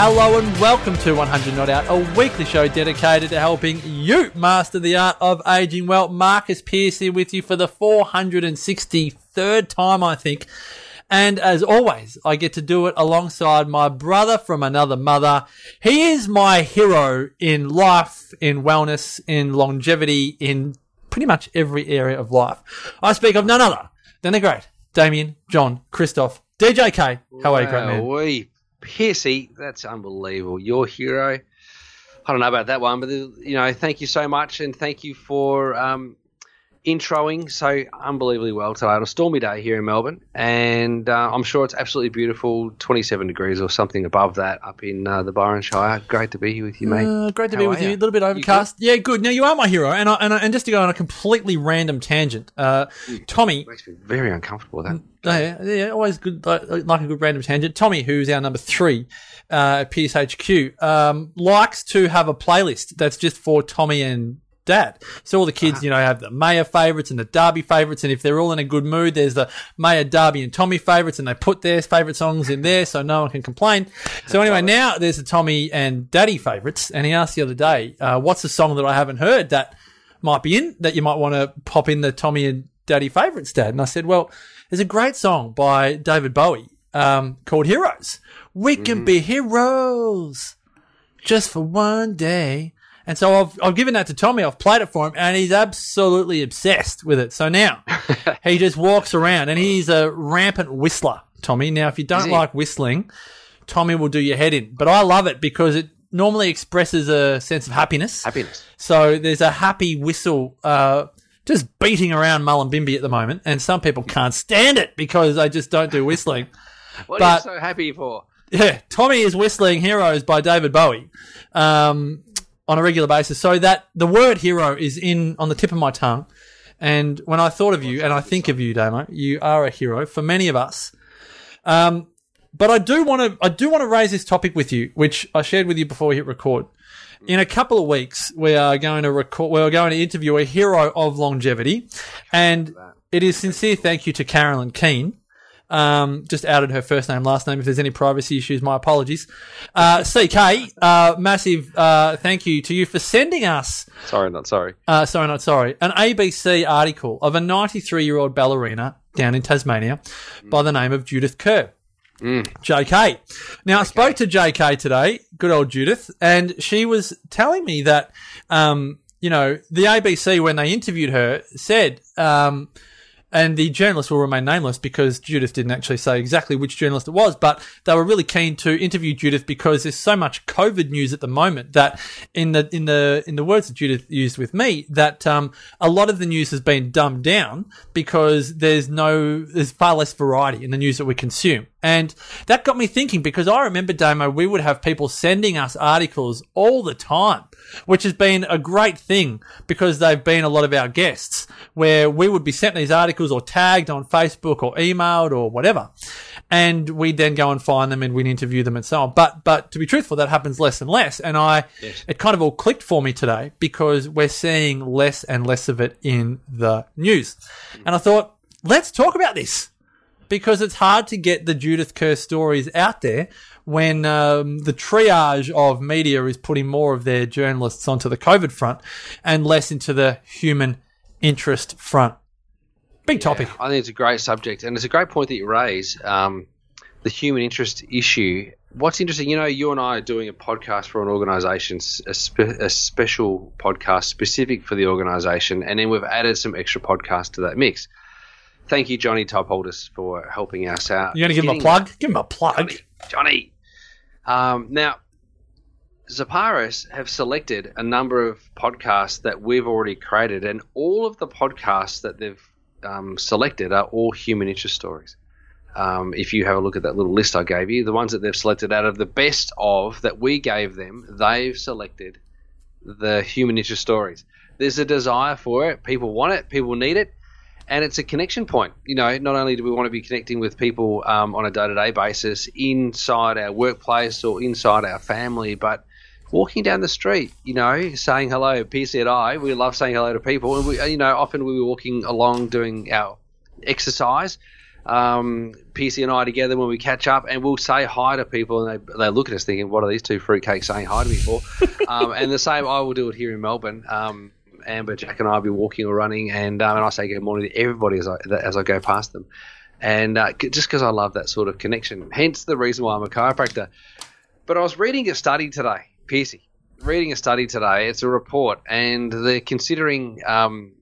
Hello and welcome to 100 Not Out, a weekly show dedicated to helping you master the art of aging well. Marcus Pearce here with you for the 463rd time, I think. And as always, I get to do it alongside my brother from another mother. He is my hero in life, in wellness, in longevity, in pretty much every area of life. I speak of none other than the great Damian John Kristof. DJK, how are you, great man? Piercy, that's unbelievable. Your hero. I don't know about that one, but you know, thank you so much, and thank you for um, introing so unbelievably well today on a stormy day here in Melbourne, and uh, I'm sure it's absolutely beautiful, 27 degrees or something above that up in uh, the Byron Shire. Great to be here with you, mate. Uh, great to How be with you. ya? A little bit You overcast. yeah, good. Now you are my hero, and I, and, I, and just to go on a completely random tangent, uh, Tommy. Makes me very uncomfortable. That Yeah, yeah, always good, like, like a good random tangent. Tommy, who's our number three uh, at PSHQ, um, likes to have a playlist that's just for Tommy and Dad. So all the kids, you know, have the Mayor favourites and the Derby favourites, and if they're all in a good mood, there's the Mayor, Derby, and Tommy favourites, and they put their favourite songs in there, so no one can complain. So anyway, now there's the Tommy and Daddy favourites, and he asked the other day, uh, "What's the song that I haven't heard that might be in that you might want to pop in the Tommy and Daddy favourites, Dad?" And I said, "Well." There's a great song by David Bowie um, called Heroes. We can be heroes just for one day. And so I've, I've given that to Tommy. I've played it for him and he's absolutely obsessed with it. So now he just walks around and he's a rampant whistler, Tommy. Now, if you don't like whistling, Tommy will do your head in. But I love it because it normally expresses a sense of happiness. happiness. So there's a happy whistle uh, just beating around Mullumbimby at the moment, and some people can't stand it because they just don't do whistling. What But- are you so happy for? yeah, Tommy is whistling "Heroes" by David Bowie um, on a regular basis, so that the word "hero" is in on the tip of my tongue. And when I thought of you, and I think of you, Damo, you are a hero for many of us. Um, but I do want to, I do want to raise this topic with you, which I shared with you before we hit record. In a couple of weeks, we are going to record, we're going to interview a hero of longevity, and it is sincere thank you to Carolyn Keane. Um, just outed her first name, last name. If there's any privacy issues, my apologies. Uh, CK, uh, massive uh, thank you to you for sending us Sorry, not sorry. uh, sorry, not sorry, an ABC article of a 93 year old ballerina down in Tasmania by the name of Judith Kerr. JK. Now, I spoke to JK today, good old Judith, and she was telling me that, um, you know, the ABC, when they interviewed her, said, um, and the journalist will remain nameless because Judith didn't actually say exactly which journalist it was, but they were really keen to interview Judith because there's so much COVID news at the moment that in the in the in the words that Judith used with me, that um, a lot of the news has been dumbed down because there's no there's far less variety in the news that we consume. And that got me thinking because I remember, Damo, we would have people sending us articles all the time, which has been a great thing because they've been a lot of our guests where we would be sent these articles or tagged on Facebook or emailed or whatever. And we'd then go and find them and we'd interview them and so on. But, but to be truthful, that happens less and less. And I, it kind of all clicked for me today because we're seeing less and less of it in the news. And I thought, let's talk about this because it's hard to get the Judith Kerr stories out there when um, the triage of media is putting more of their journalists onto the COVID front and less into the human interest front. Big topic. I think it's a great subject, and it's a great point that you raise. Um, the human interest issue. What's interesting, you know, you and I are doing a podcast for an organisation, a, spe- a special podcast specific for the organisation, and then we've added some extra podcasts to that mix. Thank you, Johnny Topoldis, for helping us out. You going to give him a plug? Give him a plug. Johnny. Johnny. Um, now, Zaparis have selected a number of podcasts that we've already created, and all of the podcasts that they've um, selected are all human interest stories. Um, if you have a look at that little list I gave you, the ones that they've selected out of the best of that we gave them, they've selected the human interest stories. There's a desire for it. People want it. People need it. And it's a connection point. You know, not only do we want to be connecting with people um, on a day to day basis inside our workplace or inside our family, but walking down the street, you know, saying hello. PC and I, we love saying hello to people, and we, you know, often we were walking along doing our exercise. Um, PC and I together when we catch up, and we'll say hi to people, and they, they look at us thinking, "What are these two fruitcakes saying hi to me for?" um, and the same, I will do it here in Melbourne. Um, Amber, Jack, and I will be walking or running, and um, and I say good morning to everybody as I as I go past them, and uh, just because I love that sort of connection. Hence the reason why I'm a chiropractor. But I was reading a study today, Piercy, reading a study today. It's a report, and they're considering, um,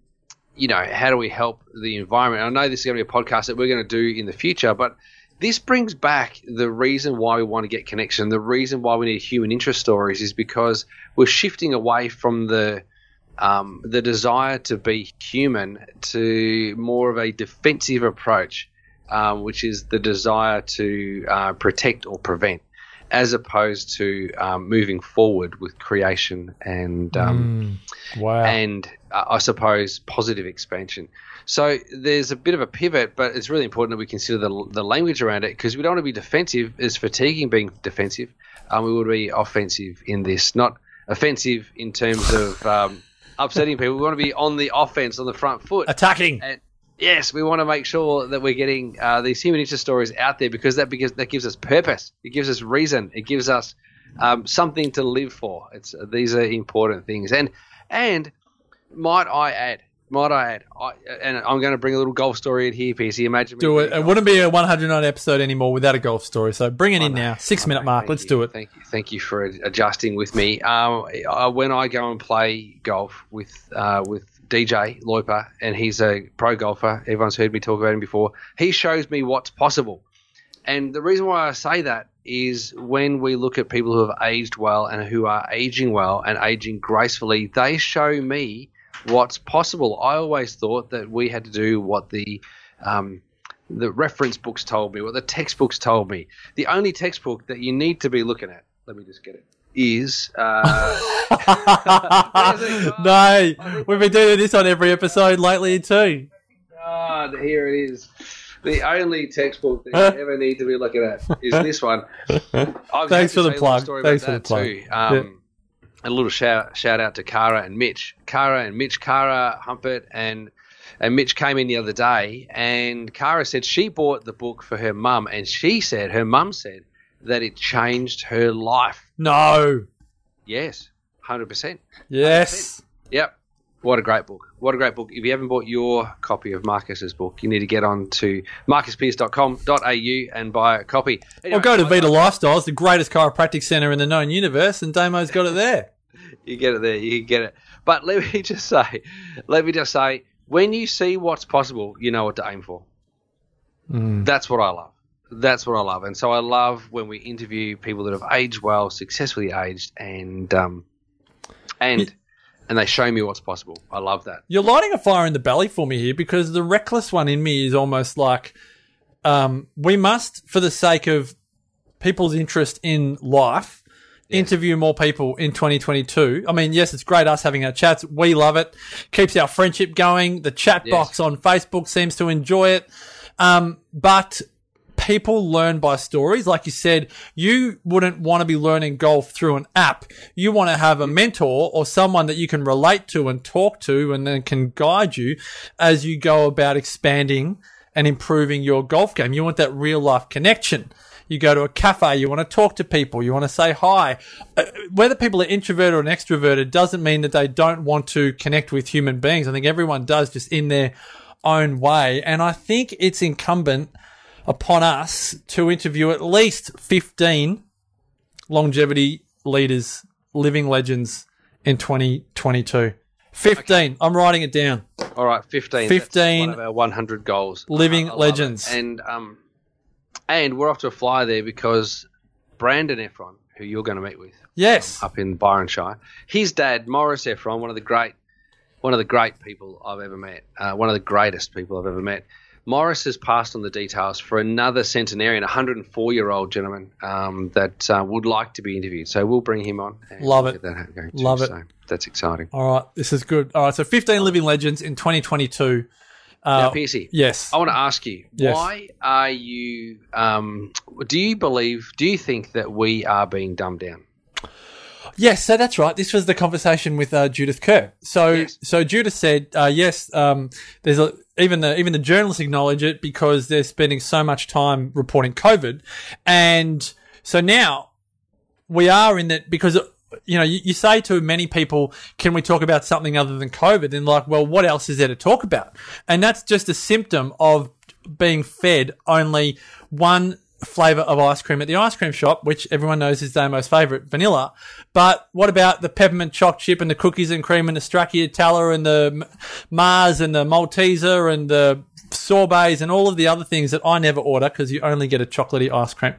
you know, how do we help the environment? I know this is going to be a podcast that we're going to do in the future, but this brings back the reason why we want to get connection. The reason why we need human interest stories is because we're shifting away from the um, the desire to be human to more of a defensive approach, um, which is the desire to uh, protect or prevent, as opposed to um, moving forward with creation and um, Wow. and uh, I suppose positive expansion. So there's a bit of a pivot, but it's really important that we consider the, the language around it because we don't want to be defensive. It's fatiguing being defensive. Um, we want to be offensive in this, not offensive in terms of um, upsetting people. We want to be on the offense, on the front foot. Attacking. And yes, we want to make sure that we're getting uh, these human interest stories out there because that because that gives us purpose. It gives us reason. It gives us um, something to live for. It's these are important things. And and might I add, might I add, I, and I'm going to bring a little golf story in here, PC. Imagine me Do it. It wouldn't be a 109 episode anymore without a golf story. So bring it in now. Six minute mark. Thank Let's you. do it. Thank you. Thank you for adjusting with me. Um, I, when I go and play golf with uh, with DJ Loiper, and he's a pro golfer. Everyone's heard me talk about him before. He shows me what's possible. And the reason why I say that is when we look at people who have aged well and who are aging well and aging gracefully, they show me what's possible. I always thought that we had to do what the um, the reference books told me, what the textbooks told me. The only textbook that you need to be looking at, let me just get it, is uh, Where's it gone? no, we've been doing this on every episode lately too. God, here it is. The only textbook that you ever need to be looking at is this one. I've Thanks for the to say a little plug. story Thanks for the plug. Too. Um, A little shout shout out to Kara and Mitch. Kara and Mitch. Kara Humpert and and Mitch came in the other day, and Kara said she bought the book for her mum, and she said her mum said that it changed her life. No. Yes, hundred percent. Yes. Yep. What a great book. What a great book. If you haven't bought your copy of Marcus's book, you need to get on to marcuspearce.com.au and buy a copy. Or go to Vita Lifestyles, the greatest chiropractic center in the known universe, and Damo's got it there. You get it there. You get it. But let me just say, let me just say, when you see what's possible, you know what to aim for. That's what I love. That's what I love. And so I love when we interview people that have aged well, successfully aged, and um, and and they show me what's possible. I love that. You're lighting a fire in the belly for me here because the reckless one in me is almost like um, we must, for the sake of people's interest in life, interview more people in 2022. I mean, yes, it's great us having our chats. We love it. Keeps our friendship going. The chat Yes. box on Facebook seems to enjoy it. Um, but people learn by stories. Like you said, you wouldn't want to be learning golf through an app. You want to have a mentor or someone that you can relate to and talk to and then can guide you as you go about expanding and improving your golf game. You want that real life connection. You go to a cafe, you want to talk to people, you want to say hi. Uh, Whether people are introverted or extroverted doesn't mean that they don't want to connect with human beings. I think everyone does just in their own way. And I think it's incumbent upon us to interview at least 15 longevity leaders, living legends in 2022. 15. I'm writing it down. All right, 15. 15 That's one of our 100 goals. living love legends. it. And um, and we're off to a fly there because Brandon Efron, who you're going to meet with Yes. up in Byron Shire, his dad, Morris Efron, one of the great, one of the great people I've ever met, uh, one of the greatest people I've ever met. Morris has passed on the details for another centenarian, a 104 year old gentleman um, that uh, would like to be interviewed. So we'll bring him on. And Love it. Get that going too. Love it. So that's exciting. All right. This is good. All right. So 15 living legends in 2022. Uh, now, Piercy, yes. I want to ask you, Yes. why are you? Um, do you believe? Do you think that we are being dumbed down? Yes, so that's right. This was the conversation with uh, Judith Kerr. So, Yes. so Judith said, uh, yes, um, there's a, even the even the journalists acknowledge it because they're spending so much time reporting COVID, and so now we are in that because you know you, you say to many people, "Can we talk about something other than COVID?" And like, well, what else is there to talk about? And that's just a symptom of being fed only one flavor of ice cream at the ice cream shop, which everyone knows is their most favorite, vanilla. But what about the peppermint choc chip and the cookies and cream and the stracciatella and the Mars and the Malteser and the sorbets and all of the other things that I never order because you only get a chocolatey ice cream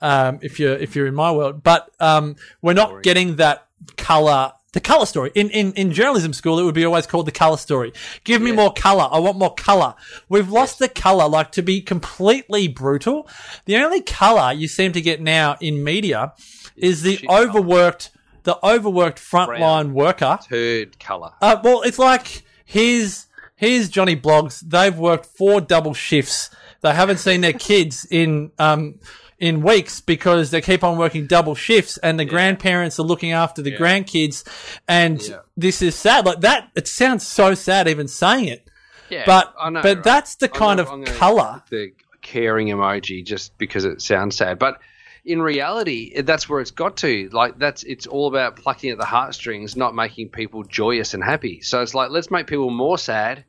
um, if you're if you're in my world. But um, we're not getting that color. The color story in, in in journalism school, it would be always called the color story. Give me more color. I want more color. We've lost the color. Like to be completely brutal, the only color you seem to get now in media is the Shit overworked, the overworked frontline worker. Turd color. Uh, well, it's like here's here's Johnny Blogs. They've worked four double shifts. They haven't seen their kids in um in weeks because they keep on working double shifts, and the grandparents are looking after the grandkids. And Yeah. this is sad. Like that, it sounds so sad even saying it. Yeah, But I know, but right? that's the kind gonna- of color. The caring emoji, just because it sounds sad, but in reality, that's where it's got to. Like that's it's all about plucking at the heartstrings, not making people joyous and happy. So it's like let's make people more sad,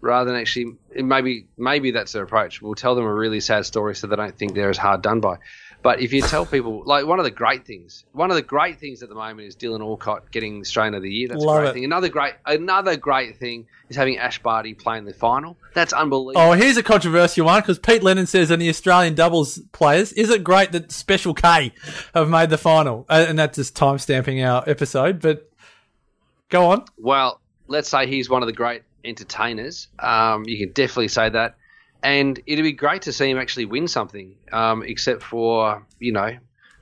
rather than actually maybe maybe that's their approach. We'll tell them a really sad story so they don't think they're as hard done by. But if you tell people, like one of the great things, one of the great things at the moment is Dylan Alcott getting Australian of the Year. That's Love a great it. thing. Another great, another great thing is having Ash Barty playing the final. That's unbelievable. Oh, here's a controversial one because Pete Lennon says in the Australian doubles players, is it great that Special K have made the final? Uh, and that's just time stamping our episode. But go on. Well, let's say he's one of the great entertainers. Um, you can definitely say that. And it'd be great to see him actually win something, um, except for, you know,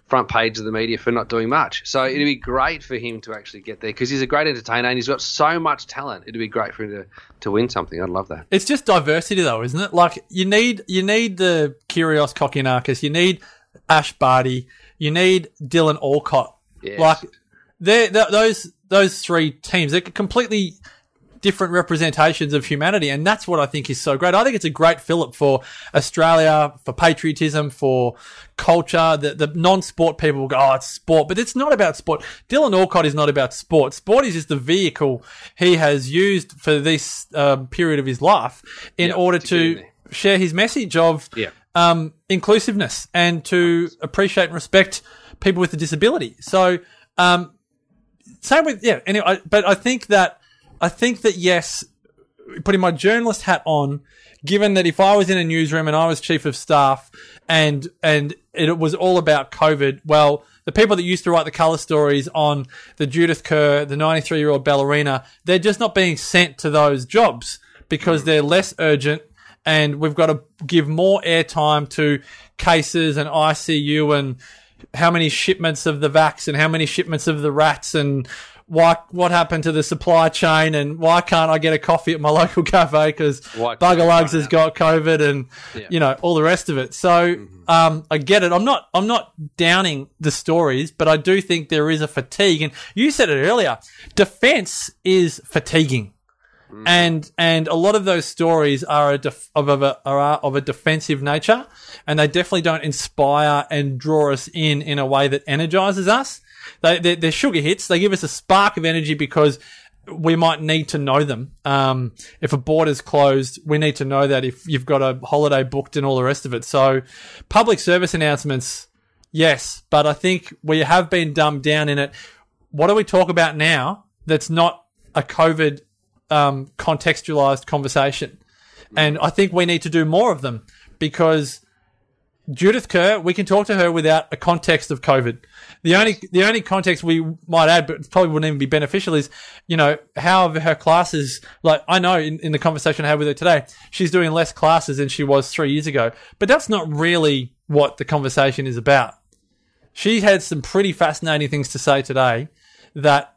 front page of the media for not doing much. So it'd be great for him to actually get there because he's a great entertainer and he's got so much talent. It'd be great for him to, to win something. I'd love that. It's just diversity, though, isn't it? Like you need you need the Kyrgios Kokinakis, you need Ash Barty, you need Dylan Alcott. Yes. Like they're, th those those three teams, they're completely different representations of humanity, and that's what I think is so great. I think it's a great fillip for Australia, for patriotism, for culture. The, the non-sport people will go, "Oh, it's sport," but it's not about sport. Dylan Alcott is not about sport. Sport is just the vehicle he has used for this um, period of his life in order to get in to there. share his message of um, inclusiveness and to appreciate and respect people with a disability. So, um, same with yeah. Anyway, I, but I think that I think that yes, putting my journalist hat on, given that if I was in a newsroom and I was chief of staff and and it was all about COVID, well, the people that used to write the color stories on the Judith Kerr, the 93 year old ballerina, they're just not being sent to those jobs because they're less urgent and we've got to give more airtime to cases and ICU and how many shipments of the vax and how many shipments of the rats and why what happened to the supply chain and why can't I get a coffee at my local cafe because Bugger Lugs has got COVID and you know all the rest of it. So um, I get it. I'm not I'm not downing the stories, but I do think there is a fatigue. And you said it earlier. Defense is fatiguing. And and a lot of those stories are a def- of, of a are of a defensive nature, and they definitely don't inspire and draw us in in a way that energizes us. They they're, they're sugar hits. They give us a spark of energy because we might need to know them. Um, if a border's closed, we need to know that. If you've got a holiday booked and all the rest of it, so public service announcements, yes, but I think we have been dumbed down in it. What do we talk about now? That's not a COVID um, contextualized conversation. And I think we need to do more of them because Judith Kerr, we can talk to her without a context of COVID. The only the only context we might add, but probably wouldn't even be beneficial, is you know how her classes. Like I know in, in the conversation I had with her today, she's doing less classes than she was three years ago. But that's not really what the conversation is about. She had some pretty fascinating things to say today that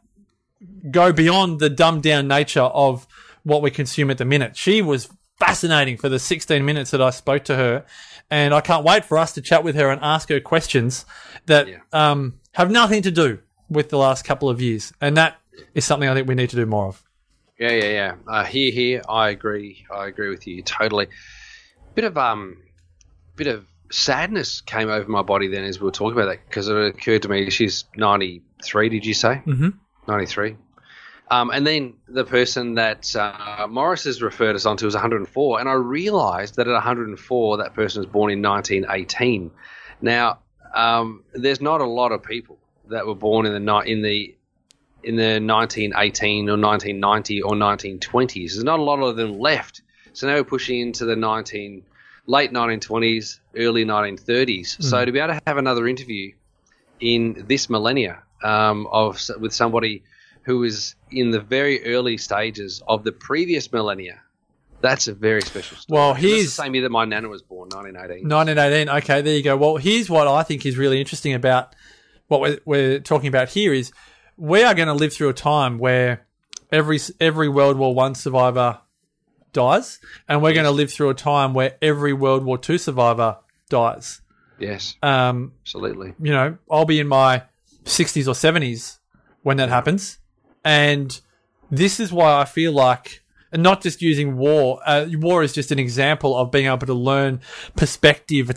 go beyond the dumbed down nature of what we consume at the minute. She was fascinating for the 16 minutes that I spoke to her. And I can't wait for us to chat with her and ask her questions that Yeah. um, have nothing to do with the last couple of years. And that is something I think we need to do more of. Yeah, yeah, yeah. Uh, here, here, I agree. I agree with you totally. Bit of um, bit of sadness came over my body then as we were talking about that because it occurred to me she's ninety three. Did you say Mhm. ninety three? Um, and then the person that uh, Morris has referred us on to is 104, and I realised that at 104, that person was born in 1918. Now, um, there's not a lot of people that were born in the in the in the 1918 or 1990 or 1920s. There's not a lot of them left. So now we're pushing into the 19 late 1920s, early 1930s. So to be able to have another interview in this millennia um, of with somebody who is in the very early stages of the previous millennia, that's a very special story. Well, that's the same year that my nana was born, 1918. 1918. Okay, there you go. Well, here's what I think is really interesting about what we're, we're talking about here is we are going to live through a time where every every World War One survivor dies, and we're going to live through a time where every World War Two survivor dies. Yes, Um, absolutely. you know, I'll be in my 60s or 70s when that happens. And this is why I feel like, and not just using war, uh, war is just an example of being able to learn perspective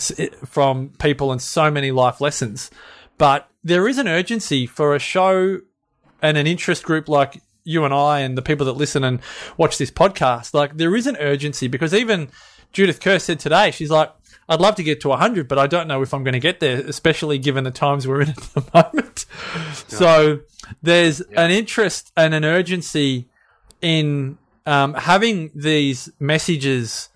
from people and so many life lessons. But there is an urgency for a show and an interest group like you and I and the people that listen and watch this podcast. Like, there is an urgency because even Judith Kerr said today, she's like, I'd love to get to 100, but I don't know if I'm going to get there, especially given the times we're in at the moment. So there's an interest and an urgency in um, having these messages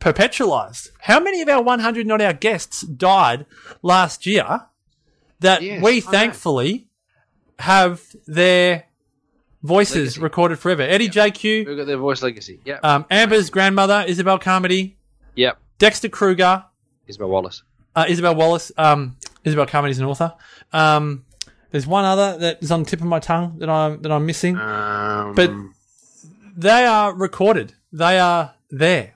perpetualized. How many of our 100 not our guests died last year that Yes, we thankfully have their voices Legacy. recorded forever? Eddie Jaku, We've got their voice legacy. Yep. um, Amber's grandmother, Isabel Carmody, yep. Dexter Kruger, Isabel Wallace. uh, Isabel Wallace. Um, Isabel Carmody's an author. Um, there's one other that is on the tip of my tongue that I'm that I'm missing. Um, But- They are recorded. They are there.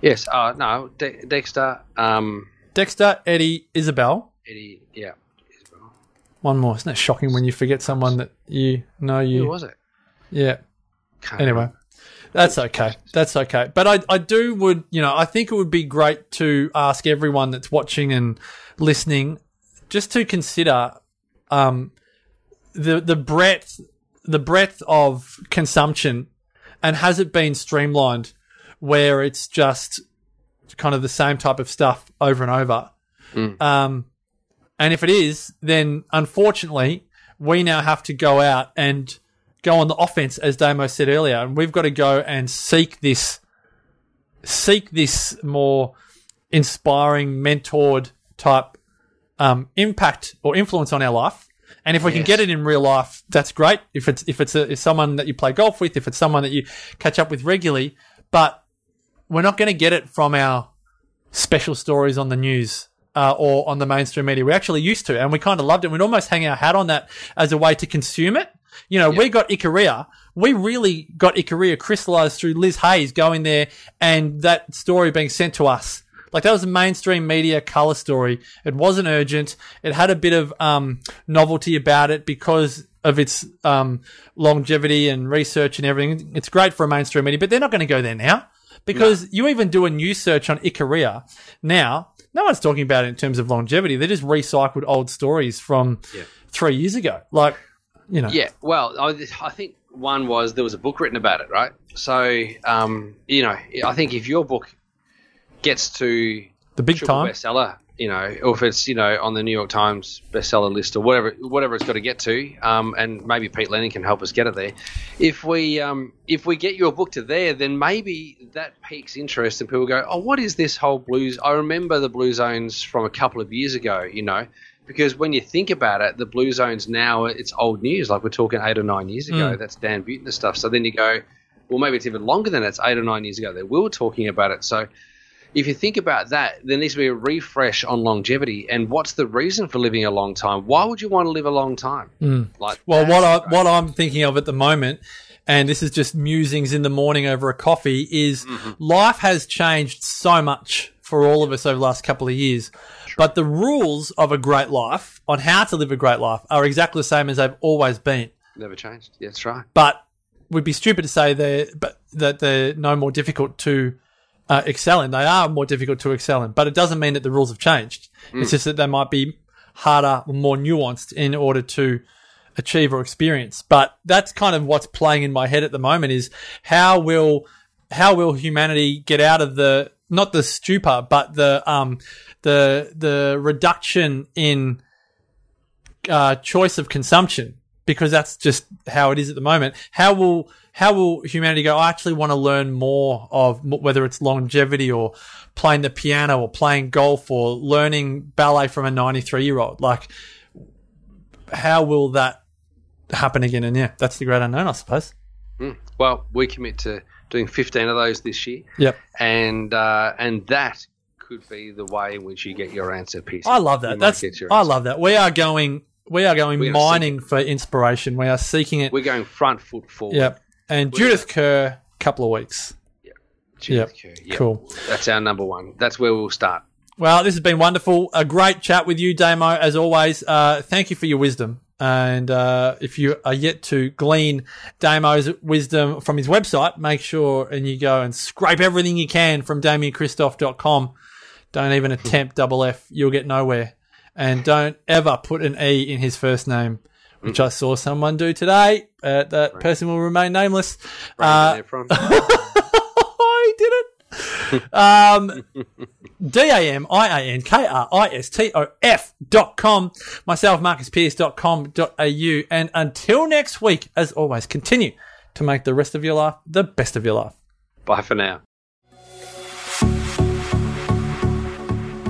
yes, uh, no, De- Dexter, um, Dexter, Eddie, Isabel. Eddie, yeah. Isabel. One more. Isn't that shocking when you forget someone that you know you Who you? was it? Yeah. Can't Anyway, remember. That's okay. That's okay. But I, I do would, you know, I think it would be great to ask everyone that's watching and listening just to consider um, the the breadth the breadth of consumption and has it been streamlined where it's just kind of the same type of stuff over and over. Um, and if it is, then unfortunately, we now have to go out and go on the offense, as Damo said earlier, and we've got to go and seek this, seek this more inspiring, mentored type um, impact or influence on our life. And if we can get it in real life, that's great. If it's if it's, a, if someone that you play golf with, if it's someone that you catch up with regularly, but we're not going to get it from our special stories on the news uh, or on the mainstream media. We actually used to, and we kind of loved it. We'd almost hang our hat on that as a way to consume it. You know, we got Ikaria. We really got Ikaria crystallized through Liz Hayes going there and that story being sent to us. Like that was a mainstream media color story. It wasn't urgent. It had a bit of um, novelty about it because of its um, longevity and research and everything. It's great for a mainstream media, but they're not going to go there now because you even do a new search on Ikaria now. No one's talking about it in terms of longevity. They just recycled old stories from three years ago. Like, you know, Yeah, well, I, I think one was there was a book written about it, right? So, um, you know, I think if your book gets to the big time. bestseller, you know, or if it's you know on the New York Times bestseller list or whatever, whatever it's got to get to, um, and maybe Pete Lennon can help us get it there. If we um, if we get your book to there, then maybe that piques interest and people go, oh, what is this whole blues? I remember the blue zones from a couple of years ago, you know. Because when you think about it, the blue zones now it's old news. Like we're talking eight or nine years ago. Hmm. That's Dan Buettner stuff. So then you go, well, maybe it's even longer than that. It's eight or nine years ago that we were talking about it. So if you think about that, there needs to be a refresh on longevity and what's the reason for living a long time? Why would you want to live a long time? Hmm. Like, Well, what I what I'm thinking of at the moment and this is just musings in the morning over a coffee, is mm-hmm. life has changed so much for all of us over the last couple of years. But the rules of a great life, on how to live a great life, are exactly the same as they've always been. Never changed. Yeah, that's right. But we'd be stupid to say they're, but, that they're no more difficult to uh, excel in. They are more difficult to excel in, but it doesn't mean that the rules have changed. It's just that they might be harder, more nuanced in order to achieve or experience. But that's kind of what's playing in my head at the moment is how will how will humanity get out of the not the stupor, but the um the the reduction in uh, choice of consumption because that's just how it is at the moment. How will how will humanity go? I actually want to learn more of whether it's longevity or playing the piano or playing golf or learning ballet from a 93 year old. Like, how will that happen again? And yeah, that's the great unknown, I suppose. Mm. Well, we commit to doing 15 of those this year, Yep. and uh, and that could be the way in which you get your answer, Pierce. I love that. That's I love that. We are going we are going mining for inspiration. We are seeking it. We're going front foot forward. Yep. And We're- Judith Kerr, couple of weeks. Judith Yep. Kerr, yep. Cool. That's our number one. That's where we'll start. Well, this has been wonderful. A great chat with you, Damo, as always. Uh, thank you for your wisdom. And uh, if you are yet to glean Damo's wisdom from his website, make sure and you go and scrape everything you can from DamianKristof.com. Don't even attempt double F. You'll get nowhere. And don't ever put an E in his first name, which I saw someone do today. Uh, that person will remain nameless. Uh, Brandon Efron. I did it. Um, D A M I A N K R I S T O F dot com. Myself, MarcusPearce dot com dot au. And until next week, as always, continue to make the rest of your life the best of your life. Bye for now.